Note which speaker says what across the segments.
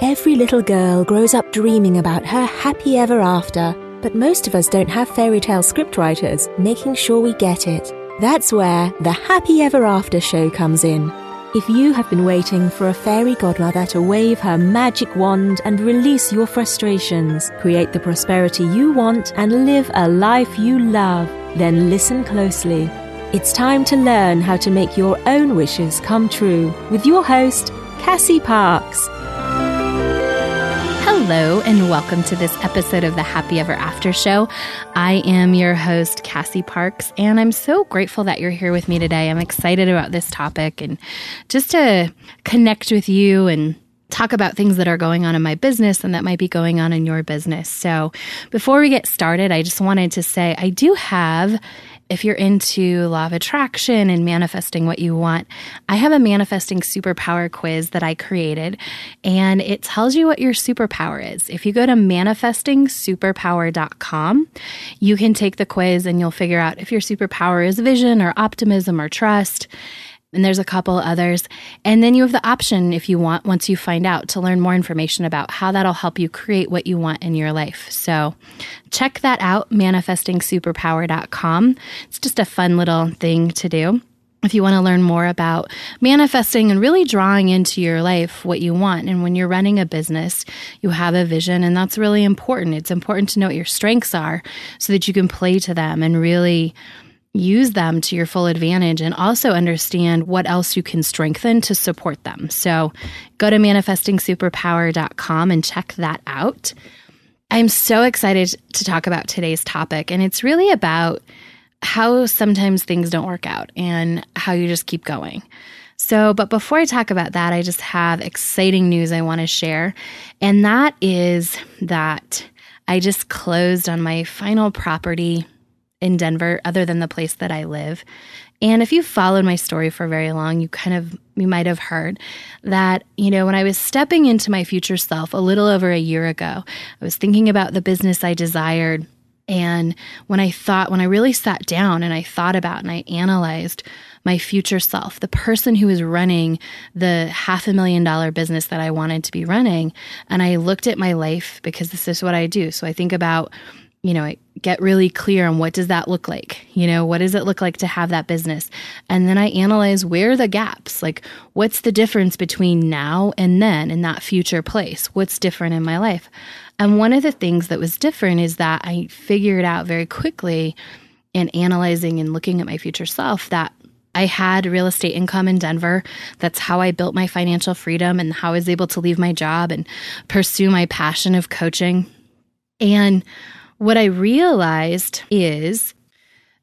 Speaker 1: Every little girl grows up dreaming about her happy ever after, but most of us don't have fairy tale scriptwriters making sure we get it. That's where the Happy Ever After show comes in. If you have been waiting for a fairy godmother to wave her magic wand and release your frustrations, create the prosperity you want, and live a life you love, then listen closely. It's time to learn how to make your own wishes come true with your host, Cassie Parks.
Speaker 2: Hello, and welcome to this episode of the Happy Ever After Show. I am your host, Cassie Parks, and I'm so grateful that you're here with me today. I'm excited about this topic and just to connect with you and talk about things that are going on in my business and that might be going on in your business. So, before we get started, I just wanted to say I do have if you're into law of attraction and manifesting what you want, I have a manifesting superpower quiz that I created and it tells you what your superpower is. If you go to manifestingsuperpower.com, you can take the quiz and you'll figure out if your superpower is vision or optimism or trust and there's a couple others. And then you have the option, if you want, once you find out, to learn more information about how that'll help you create what you want in your life. So check that out, manifestingsuperpower.com. It's just a fun little thing to do. If you want to learn more about manifesting and really drawing into your life what you want. And when you're running a business, you have a vision, and that's really important. It's important to know what your strengths are so that you can play to them and really use them to your full advantage and also understand what else you can strengthen to support them. So go to manifestingsuperpower.com and check that out. I'm so excited to talk about today's topic, and it's really about how sometimes things don't work out and how you just keep going. So, but before I talk about that, I just have exciting news I want to share, and that is that I just closed on my final property in Denver other than the place that I live. And if you've followed my story for very long, you kind of you might have heard that, you know, when I was stepping into my future self a little over a year ago, I was thinking about the business I desired. And when I thought, when I really sat down and I thought about and I analyzed my future self, the person who was running the half a million dollar business that I wanted to be running, and I looked at my life because this is what I do. So I think about you know, get really clear on what does that look like? You know, what does it look like to have that business? And then I analyze where the gaps? Like, what's the difference between now and then in that future place? What's different in my life? And one of the things that was different is that I figured out very quickly in analyzing and looking at my future self that I had real estate income in Denver. That's how I built my financial freedom and how I was able to leave my job and pursue my passion of coaching. And what I realized is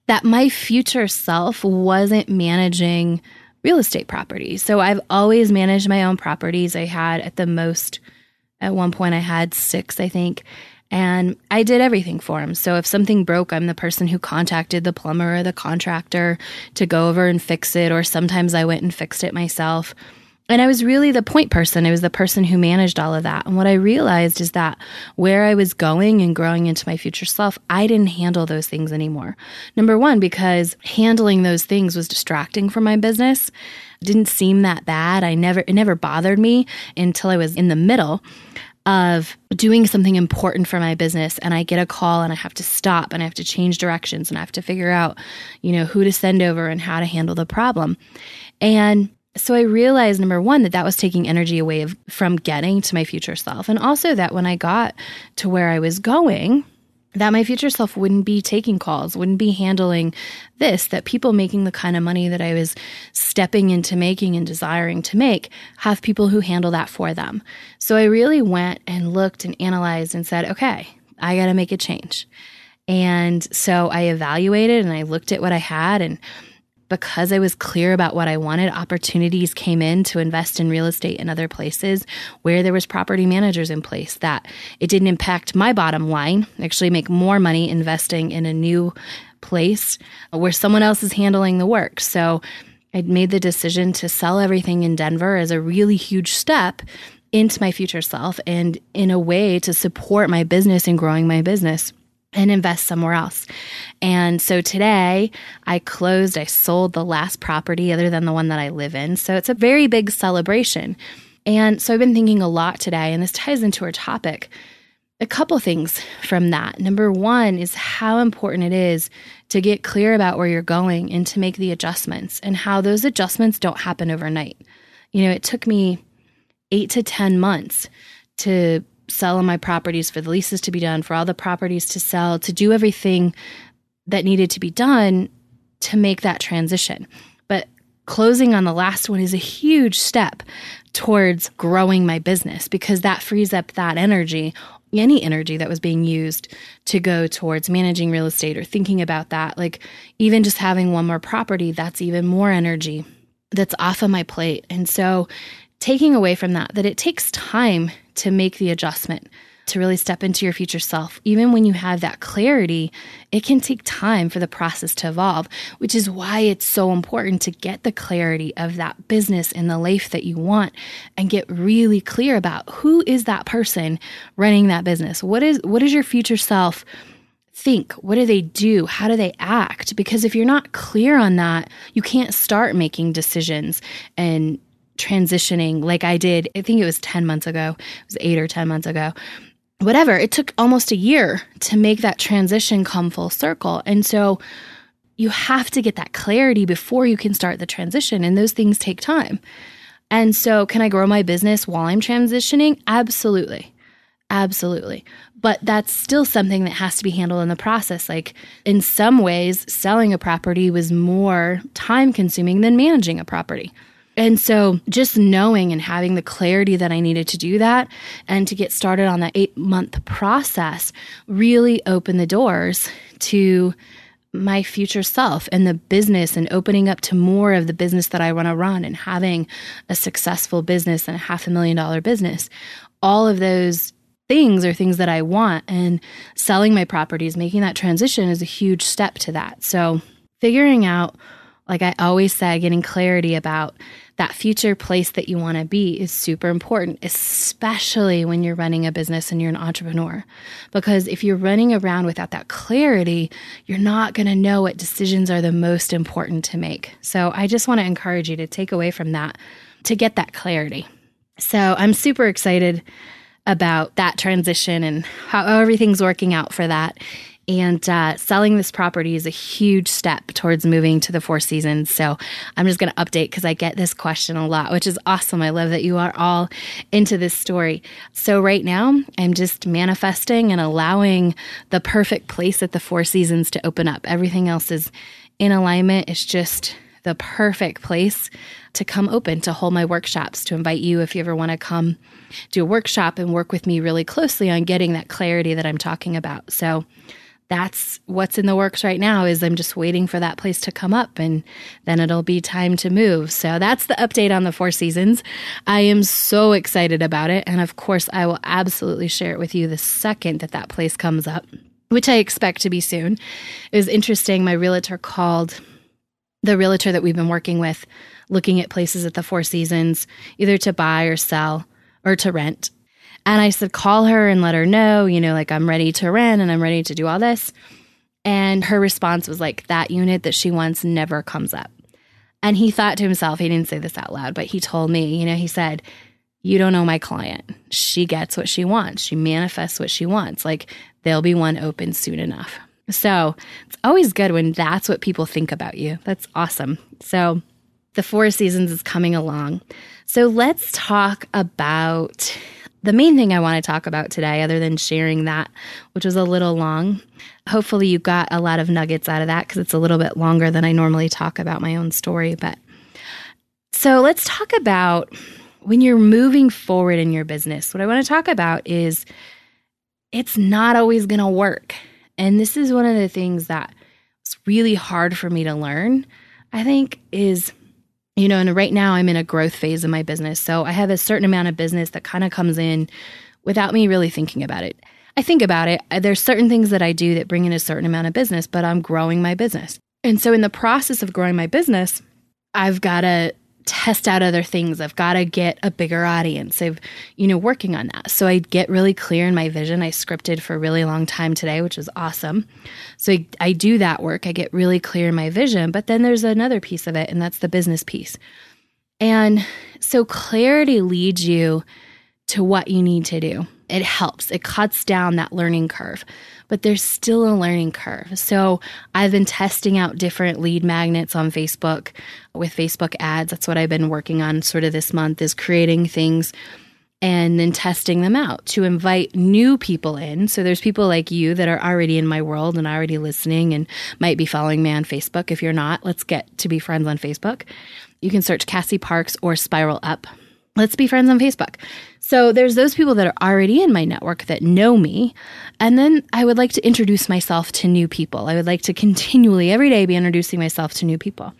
Speaker 2: that my future self wasn't managing real estate properties. So I've always managed my own properties. I had at the most, at one point, I had six, I think. And I did everything for them. So if something broke, I'm the person who contacted the plumber or the contractor to go over and fix it. Or sometimes I went and fixed it myself. And I was really the point person. I was the person who managed all of that. And what I realized is that where I was going and growing into my future self, I didn't handle those things anymore. Number one, because handling those things was distracting from my business. It didn't seem that bad. I never, it never bothered me until I was in the middle of doing something important for my business and I get a call and I have to stop and I have to change directions and I have to figure out, you know, who to send over and how to handle the problem. And so I realized number one that that was taking energy away of, from getting to my future self, and also that when I got to where I was going, that my future self wouldn't be taking calls, wouldn't be handling this, that people making the kind of money that I was stepping into making and desiring to make have people who handle that for them. So I really went and looked and analyzed and said, okay, I got to make a change. And so I evaluated and I looked at what I had and because I was clear about what I wanted, opportunities came in to invest in real estate in other places where there was property managers in place that it didn't impact my bottom line, actually make more money investing in a new place where someone else is handling the work. So I made the decision to sell everything in Denver as a really huge step into my future self and in a way to support my business and growing my business and invest somewhere else. And so today I closed, I sold the last property other than the one that I live in. So it's a very big celebration. And so I've been thinking a lot today, and this ties into our topic. A couple things from that. Number one is how important it is to get clear about where you're going and to make the adjustments, and how those adjustments don't happen overnight. You know, it took me eight to 10 months to sell on my properties, for the leases to be done, for all the properties to sell, to do everything that needed to be done to make that transition. But closing on the last one is a huge step towards growing my business because that frees up that energy, any energy that was being used to go towards managing real estate or thinking about that. Like even just having one more property, that's even more energy that's off of my plate. And so taking away from that, that it takes time to make the adjustment to really step into your future self. Even when you have that clarity, it can take time for the process to evolve, which is why it's so important to get the clarity of that business and the life that you want and get really clear about who is that person running that business? What is what is your future self think? What do they do? How do they act? Because if you're not clear on that, you can't start making decisions and transitioning like I did. I think it was 10 months ago. It was 8 or 10 months ago whatever. It took almost a year to make that transition come full circle. And so you have to get that clarity before you can start the transition, and those things take time. And so, can I grow my business while I'm transitioning? Absolutely. Absolutely. But that's still something that has to be handled in the process. Like, in some ways, selling a property was more time consuming than managing a property. And so just knowing and having the clarity that I needed to do that and to get started on that eight month process really opened the doors to my future self and the business and opening up to more of the business that I want to run and having a successful business and a half a million dollar business. All of those things are things that I want. And selling my properties, making that transition is a huge step to that. So figuring out, like I always say, getting clarity about that future place that you want to be is super important, especially when you're running a business and you're an entrepreneur. Because if you're running around without that clarity, you're not going to know what decisions are the most important to make. So I just want to encourage you to take away from that to get that clarity. So I'm super excited about that transition and how everything's working out for that. And uh, selling this property is a huge step towards moving to the Four Seasons. So I'm just going to update because I get this question a lot, which is awesome. I love that you are all into this story. So right now, I'm just manifesting and allowing the perfect place at the Four Seasons to open up. Everything else is in alignment. It's just the perfect place to come open to hold my workshops to invite you if you ever want to come do a workshop and work with me really closely on getting that clarity that I'm talking about. So that's what's in the works right now is I'm just waiting for that place to come up and then it'll be time to move. So that's the update on the Four Seasons. I am so excited about it and of course I will absolutely share it with you the second that that place comes up, which I expect to be soon. It was interesting my realtor called the realtor that we've been working with looking at places at the Four Seasons either to buy or sell or to rent and I said, call her and let her know, you know, like I'm ready to rent and I'm ready to do all this. And her response was like, that unit that she wants never comes up. And he thought to himself, he didn't say this out loud, but he told me, you know, he said, You don't know my client. She gets what she wants, she manifests what she wants. Like, there'll be one open soon enough. So it's always good when that's what people think about you. That's awesome. So the Four Seasons is coming along. So let's talk about the main thing I want to talk about today, other than sharing that, which was a little long, hopefully you got a lot of nuggets out of that because it's a little bit longer than I normally talk about my own story. But so let's talk about when you're moving forward in your business. What I want to talk about is it's not always going to work. And this is one of the things that was really hard for me to learn, I think, is you know, and right now I'm in a growth phase of my business. So I have a certain amount of business that kind of comes in without me really thinking about it. I think about it. Uh, there's certain things that I do that bring in a certain amount of business, but I'm growing my business. And so in the process of growing my business, I've got to test out other things. I've got to get a bigger audience. I've, you know, working on that. So I get really clear in my vision. I scripted for a really long time today, which was awesome. So I, I do that work. I get really clear in my vision. But then there's another piece of it, and that's the business piece. And so clarity leads you to what you need to do. It helps, it cuts down that learning curve, but there's still a learning curve. So I've been testing out different lead magnets on Facebook with Facebook ads. That's what I've been working on sort of this month is creating things and then testing them out to invite new people in. So there's people like you that are already in my world and already listening and might be following me on Facebook. If you're not, let's get to be friends on Facebook. You can search Cassie Parks or Spiral Up let's be friends on Facebook. So there's those people that are already in my network that know me. And then I would like to introduce myself to new people. I would like to continually every day be introducing myself to new people.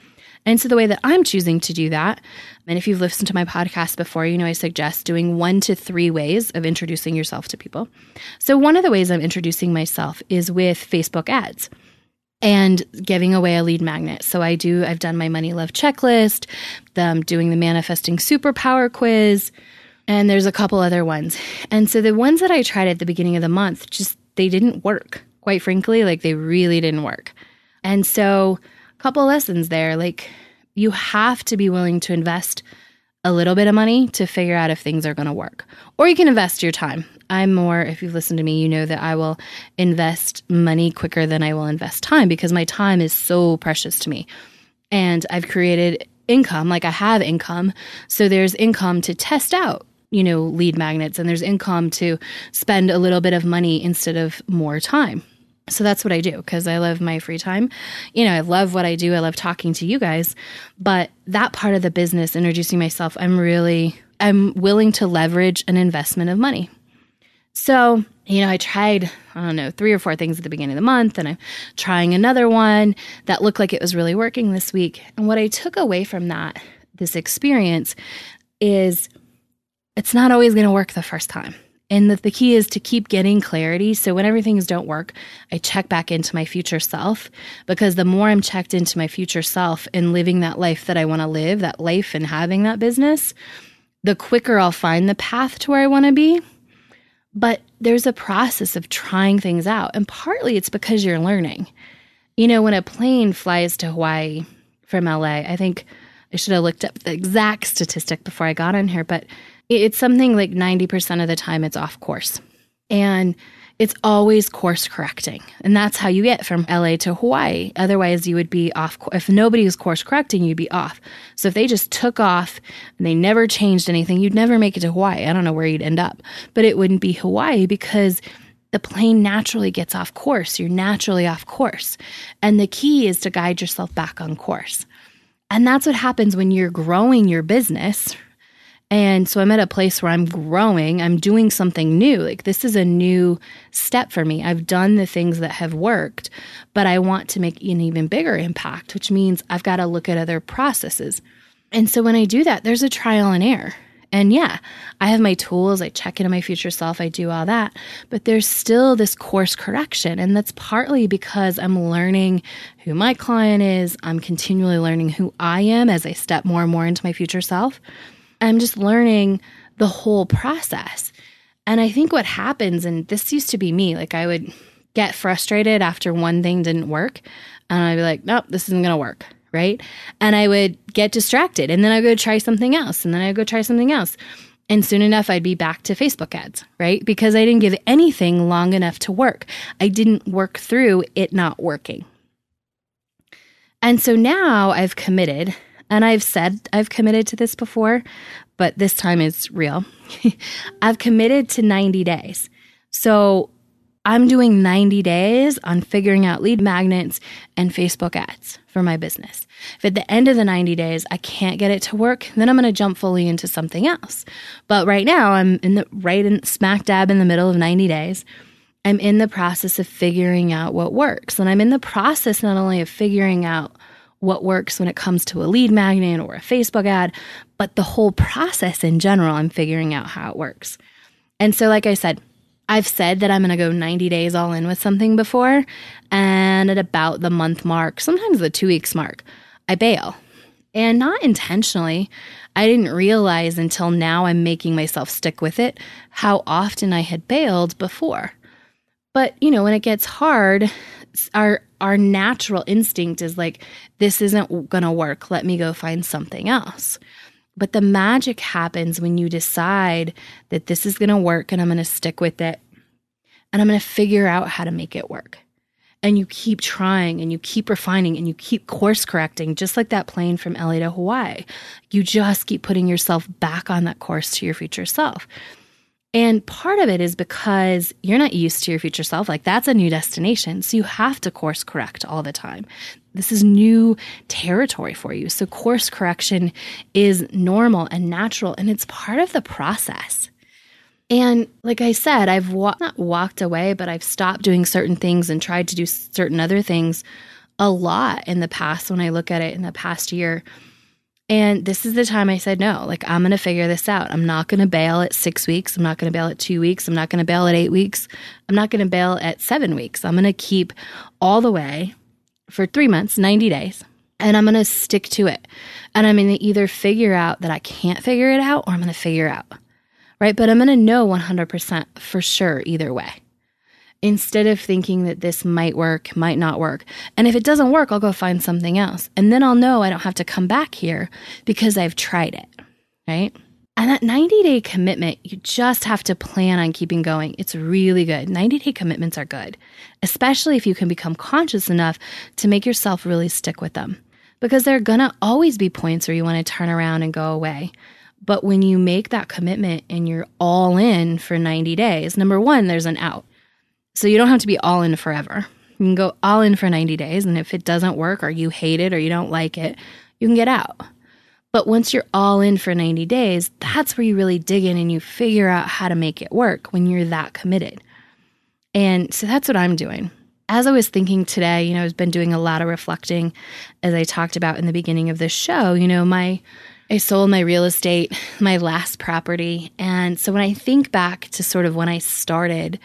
Speaker 2: And so the way that I'm choosing to do that, and if you've listened to my podcast before, you know I suggest doing one to three ways of introducing yourself to people. So one of the ways I'm introducing myself is with Facebook ads and giving away a lead magnet. So I do, I've done my money love checklist, them doing the manifesting superpower quiz, and there's a couple other ones. And so the ones that I tried at the beginning of the month, just they didn't work. Quite frankly, like they really didn't work. And so a couple lessons there, like you have to be willing to invest a little bit of money to figure out if things are going to work. Or you can invest your time. I'm more, if you've listened to me, you know that I will invest money quicker than I will invest time because my time is so precious to me. And I've created income, like I have income. So there's income to test out, you know, lead magnets, and there's income to spend a little bit of money instead of more time. So that's what I do because I love my free time. You know, I love what I do. I love talking to you guys. But that part of the business, introducing myself, I'm really, I'm willing to leverage an investment of money. So, you know, I tried, I don't know, three or four things at the beginning of the month, and I'm trying another one that looked like it was really working this week. And what I took away from that, this experience, is it's not always going to work the first time. And the, the key is to keep getting clarity. So when everything's don't work, I check back into my future self because the more I'm checked into my future self and living that life that I want to live, that life and having that business, the quicker I'll find the path to where I want to be. But there's a process of trying things out. And partly it's because you're learning. You know, when a plane flies to Hawaii from LA, I think I should have looked up the exact statistic before I got on here, but it's something like 90% of the time it's off course. And it's always course correcting. And that's how you get from LA to Hawaii. Otherwise, you would be off. If nobody was course correcting, you'd be off. So if they just took off and they never changed anything, you'd never make it to Hawaii. I don't know where you'd end up, but it wouldn't be Hawaii because the plane naturally gets off course. You're naturally off course. And the key is to guide yourself back on course. And that's what happens when you're growing your business, and so I'm at a place where I'm growing, I'm doing something new. Like this is a new step for me. I've done the things that have worked, but I want to make an even bigger impact, which means I've got to look at other processes. And so when I do that, there's a trial and error. And yeah, I have my tools, I check into my future self, I do all that, but there's still this course correction. And that's partly because I'm learning who my client is. I'm continually learning who I am as I step more and more into my future self. I'm just learning the whole process. And I think what happens, and this used to be me, like I would get frustrated after one thing didn't work. And I'd be like, nope, this isn't going to work. Right. And I would get distracted and then I'd go try something else. And then I'd go try something else. And soon enough, I'd be back to Facebook ads, right? Because I didn't give anything long enough to work. I didn't work through it not working. And so now I've committed and I've said I've committed to this before, but this time it's real. I've committed to 90 days. So I'm doing 90 days on figuring out lead magnets and Facebook ads for my business. If at the end of the 90 days I can't get it to work, then I'm going to jump fully into something else. But right now I'm in the right in smack dab in the middle of 90 days. I'm in the process of figuring out what works. And I'm in the process not only of figuring out what works when it comes to a lead magnet or a Facebook ad, but the whole process in general, I'm figuring out how it works. And so, like I said, I've said that I'm going to go 90 days all in with something before, and at about the month mark, sometimes the two weeks mark, I bail. And not intentionally. I didn't realize until now I'm making myself stick with it how often I had bailed before. But, you know, when it gets hard, our our natural instinct is like this isn't going to work let me go find something else But the magic happens when you decide that this is going to work and I'm going to stick with it and I'm going to figure out how to make it work. And you keep trying and you keep refining and you keep course correcting, just like that plane from LA to Hawaii. You just keep putting yourself back on that course to your future self. And part of it is because you're not used to your future self. Like that's a new destination. So you have to course correct all the time. This is new territory for you. So course correction is normal and natural and it's part of the process. And like I said, I've wa- not walked away, but I've stopped doing certain things and tried to do certain other things a lot in the past when I look at it in the past year. And this is the time I said no. Like, I'm going to figure this out. I'm not going to bail at six weeks. I'm not going to bail at two weeks. I'm not going to bail at eight weeks. I'm not going to bail at seven weeks. I'm going to keep all the way for three months, 90 days, and I'm going to stick to it. And I'm going to either figure out that I can't figure it out or I'm going to figure out, right? But I'm going to know 100% for sure either way instead of thinking that this might work, might not work. And if it doesn't work, I'll go find something else. And then I'll know I don't have to come back here because I've tried it, right? And that 90 day commitment, you just have to plan on keeping going. It's really good. 90 day commitments are good, especially if you can become conscious enough to make yourself really stick with them. Because there are gonna always be points where you wanna turn around and go away. But when you make that commitment and you're all in for 90 days, number one, there's an out. So you don't have to be all in forever. You can go all in for 90 days. And if it doesn't work or you hate it or you don't like it, you can get out. But once you're all in for 90 days, that's where you really dig in and you figure out how to make it work when you're that committed. And so that's what I'm doing. As I was thinking today, you know, I've been doing a lot of reflecting as I talked about in the beginning of this show. You know, my I sold my real estate, my last property. And so when I think back to sort of when I started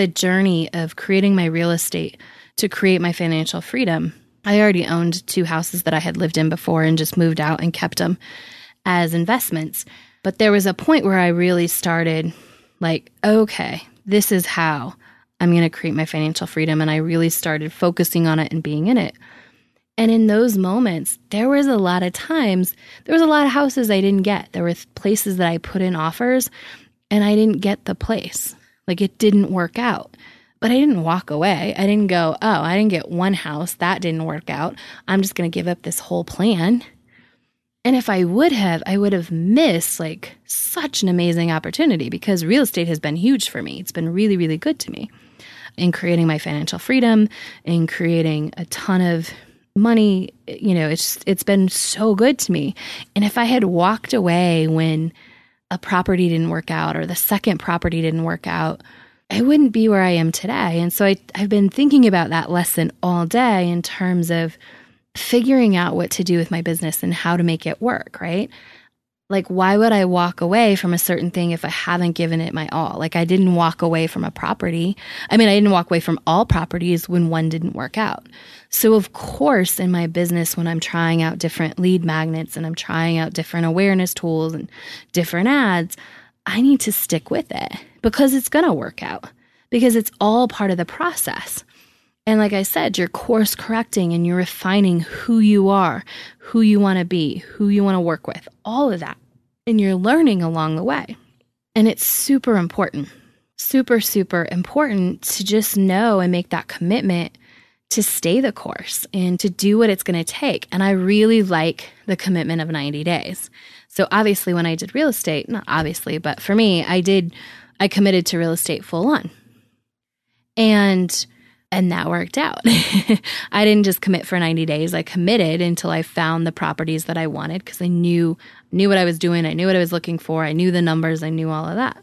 Speaker 2: the journey of creating my real estate to create my financial freedom. I already owned two houses that I had lived in before and just moved out and kept them as investments. But there was a point where I really started like, okay, this is how I'm going to create my financial freedom. And I really started focusing on it and being in it. And in those moments, there was a lot of times, there was a lot of houses I didn't get. There were places that I put in offers and I didn't get the place. Like it didn't work out. But I didn't walk away. I didn't go, oh, I didn't get one house. That didn't work out. I'm just going to give up this whole plan. And if I would have, I would have missed like such an amazing opportunity because real estate has been huge for me. It's been really, really good to me in creating my financial freedom, in creating a ton of money. You know, it's it's been so good to me. And if I had walked away when a property didn't work out or the second property didn't work out, I wouldn't be where I am today. And so I, I've been thinking about that lesson all day in terms of figuring out what to do with my business and how to make it work, right? Like, why would I walk away from a certain thing if I haven't given it my all? Like, I didn't walk away from a property. I mean, I didn't walk away from all properties when one didn't work out. So, of course, in my business, when I'm trying out different lead magnets and I'm trying out different awareness tools and different ads, I need to stick with it because it's going to work out because it's all part of the process. And like I said, you're course correcting and you're refining who you are, who you want to be, who you want to work with, all of that. And you're learning along the way. And it's super important, super, super important to just know and make that commitment to stay the course and to do what it's going to take. And I really like the commitment of 90 days. So obviously, when I did real estate, not obviously, but for me, I did, I committed to real estate full on. And and that worked out. I didn't just commit for 90 days. I committed until I found the properties that I wanted because I knew knew what I was doing, I knew what I was looking for, I knew the numbers, I knew all of that.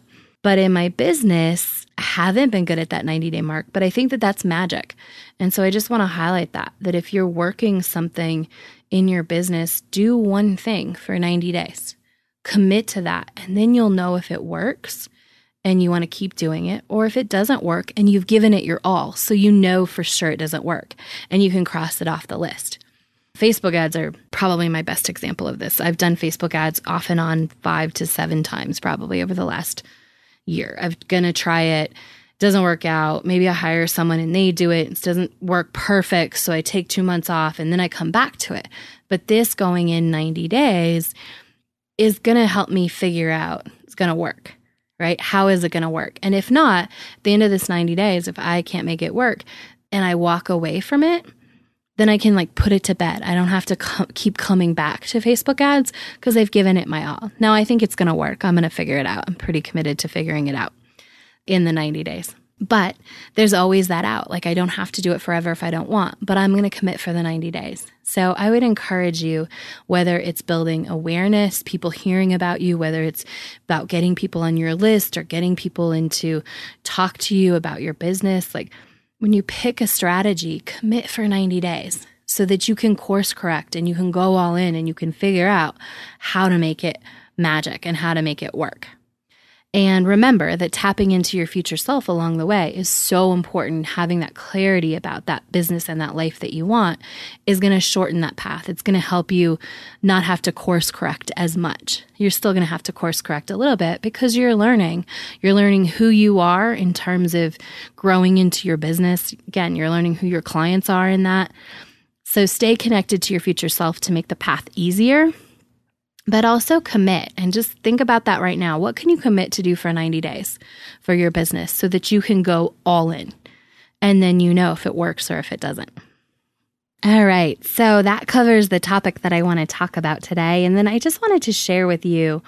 Speaker 2: But in my business, I haven't been good at that 90 day mark, but I think that that's magic. And so I just want to highlight that that if you're working something in your business, do one thing for 90 days. Commit to that, and then you'll know if it works and you want to keep doing it, or if it doesn't work and you've given it your all, so you know for sure it doesn't work and you can cross it off the list. Facebook ads are probably my best example of this. I've done Facebook ads off and on five to seven times probably over the last year. I'm going to try it. Doesn't work out. Maybe I hire someone and they do it. It doesn't work perfect. So I take two months off and then I come back to it. But this going in 90 days, is going to help me figure out it's going to work, right? How is it going to work? And if not, at the end of this 90 days, if I can't make it work and I walk away from it, then I can like put it to bed. I don't have to co- keep coming back to Facebook ads because they've given it my all. Now I think it's going to work. I'm going to figure it out. I'm pretty committed to figuring it out in the 90 days. But there's always that out. Like I don't have to do it forever if I don't want, but I'm going to commit for the 90 days. So I would encourage you, whether it's building awareness, people hearing about you, whether it's about getting people on your list or getting people in to talk to you about your business, like when you pick a strategy, commit for 90 days so that you can course correct and you can go all in and you can figure out how to make it magic and how to make it work. And remember that tapping into your future self along the way is so important. Having that clarity about that business and that life that you want is going to shorten that path. It's going to help you not have to course correct as much. You're still going to have to course correct a little bit because you're learning. You're learning who you are in terms of growing into your business. Again, you're learning who your clients are in that. So stay connected to your future self to make the path easier but also commit and just think about that right now. What can you commit to do for 90 days for your business so that you can go all in and then you know if it works or if it doesn't? All right, so that covers the topic that I want to talk about today. And then I just wanted to share with you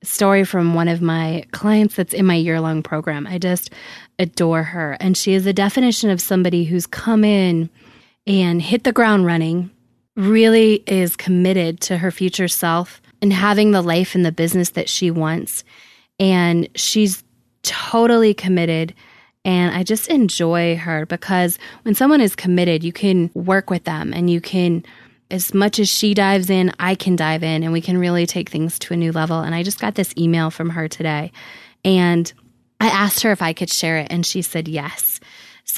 Speaker 2: a story from one of my clients that's in my year long program. I just adore her. And she is the definition of somebody who's come in and hit the ground running, really is committed to her future self and having the life and the business that she wants. And she's totally committed. And I just enjoy her because when someone is committed, you can work with them and you can, as much as she dives in, I can dive in and we can really take things to a new level. And I just got this email from her today. And I asked her if I could share it, and she said yes.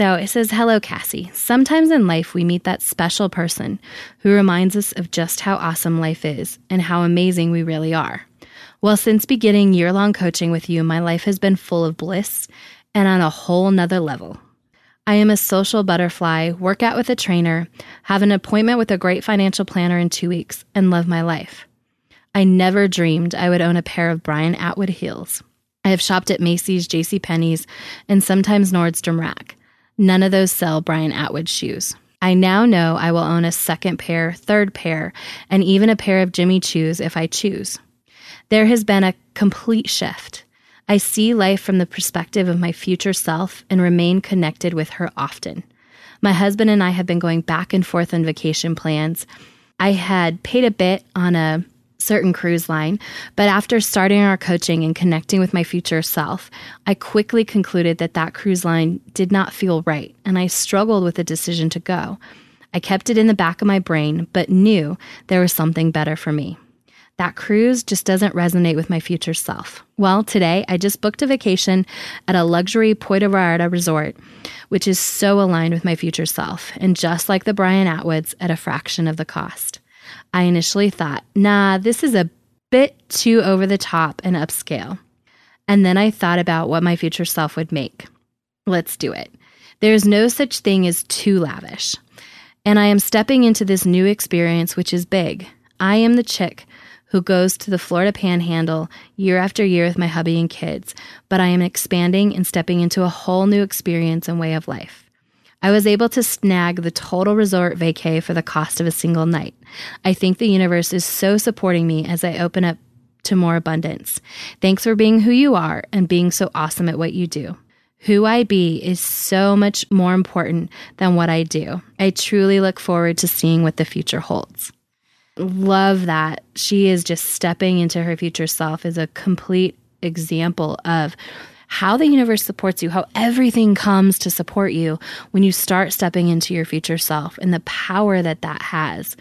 Speaker 2: So it says, Hello, Cassie. Sometimes in life, we meet that special person who reminds us of just how awesome life is and how amazing we really are. Well, since beginning year long coaching with you, my life has been full of bliss and on a whole nother level. I am a social butterfly, work out with a trainer, have an appointment with a great financial planner in two weeks, and love my life. I never dreamed I would own a pair of Brian Atwood heels. I have shopped at Macy's, J.C. Penney's, and sometimes Nordstrom Rack. None of those sell Brian Atwood shoes. I now know I will own a second pair, third pair, and even a pair of Jimmy Choos if I choose. There has been a complete shift. I see life from the perspective of my future self and remain connected with her often. My husband and I have been going back and forth on vacation plans. I had paid a bit on a certain cruise line, but after starting our coaching and connecting with my future self, I quickly concluded that that cruise line did not feel right, and I struggled with the decision to go. I kept it in the back of my brain, but knew there was something better for me. That cruise just doesn't resonate with my future self. Well, today I just booked a vacation at a luxury Puerto Vallarta resort, which is so aligned with my future self, and just like the Brian Atwoods at a fraction of the cost. I initially thought, nah, this is a bit too over the top and upscale. And then I thought about what my future self would make. Let's do it. There's no such thing as too lavish. And I am stepping into this new experience, which is big. I am the chick who goes to the Florida panhandle year after year with my hubby and kids, but I am expanding and stepping into a whole new experience and way of life. I was able to snag the total resort vacay for the cost of a single night. I think the universe is so supporting me as I open up to more abundance. Thanks for being who you are and being so awesome at what you do. Who I be is so much more important than what I do. I truly look forward to seeing what the future holds. Love that. She is just stepping into her future self is a complete example of how the universe supports you, how everything comes to support you when you start stepping into your future self and the power that that has.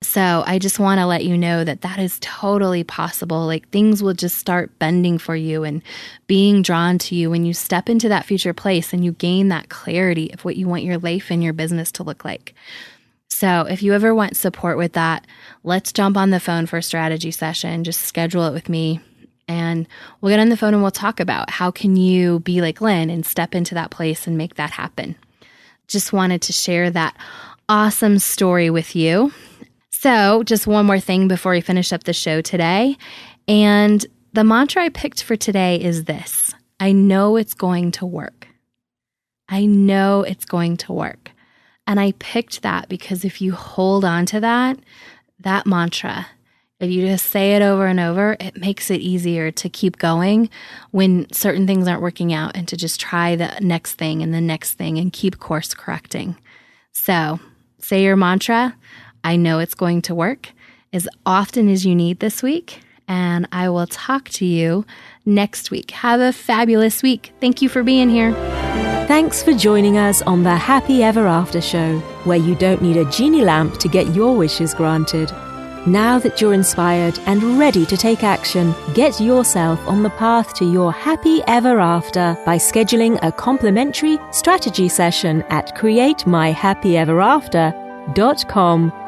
Speaker 2: So, I just want to let you know that that is totally possible. Like things will just start bending for you and being drawn to you when you step into that future place and you gain that clarity of what you want your life and your business to look like. So, if you ever want support with that, let's jump on the phone for a strategy session. Just schedule it with me and we'll get on the phone and we'll talk about how can you be like Lynn and step into that place and make that happen. Just wanted to share that awesome story with you. So, just one more thing before we finish up the show today. And the mantra I picked for today is this I know it's going to work. I know it's going to work. And I picked that because if you hold on to that, that mantra, if you just say it over and over, it makes it easier to keep going when certain things aren't working out and to just try the next thing and the next thing and keep course correcting. So say your mantra, I know it's going to work as often as you need this week. And I will talk to you next week. Have a fabulous week. Thank you for being here.
Speaker 1: Thanks for joining us on the Happy Ever After show, where you don't need a genie lamp to get your wishes granted. Now that you're inspired and ready to take action, get yourself on the path to your happy ever after by scheduling a complimentary strategy session at createmyhappyeverafter.com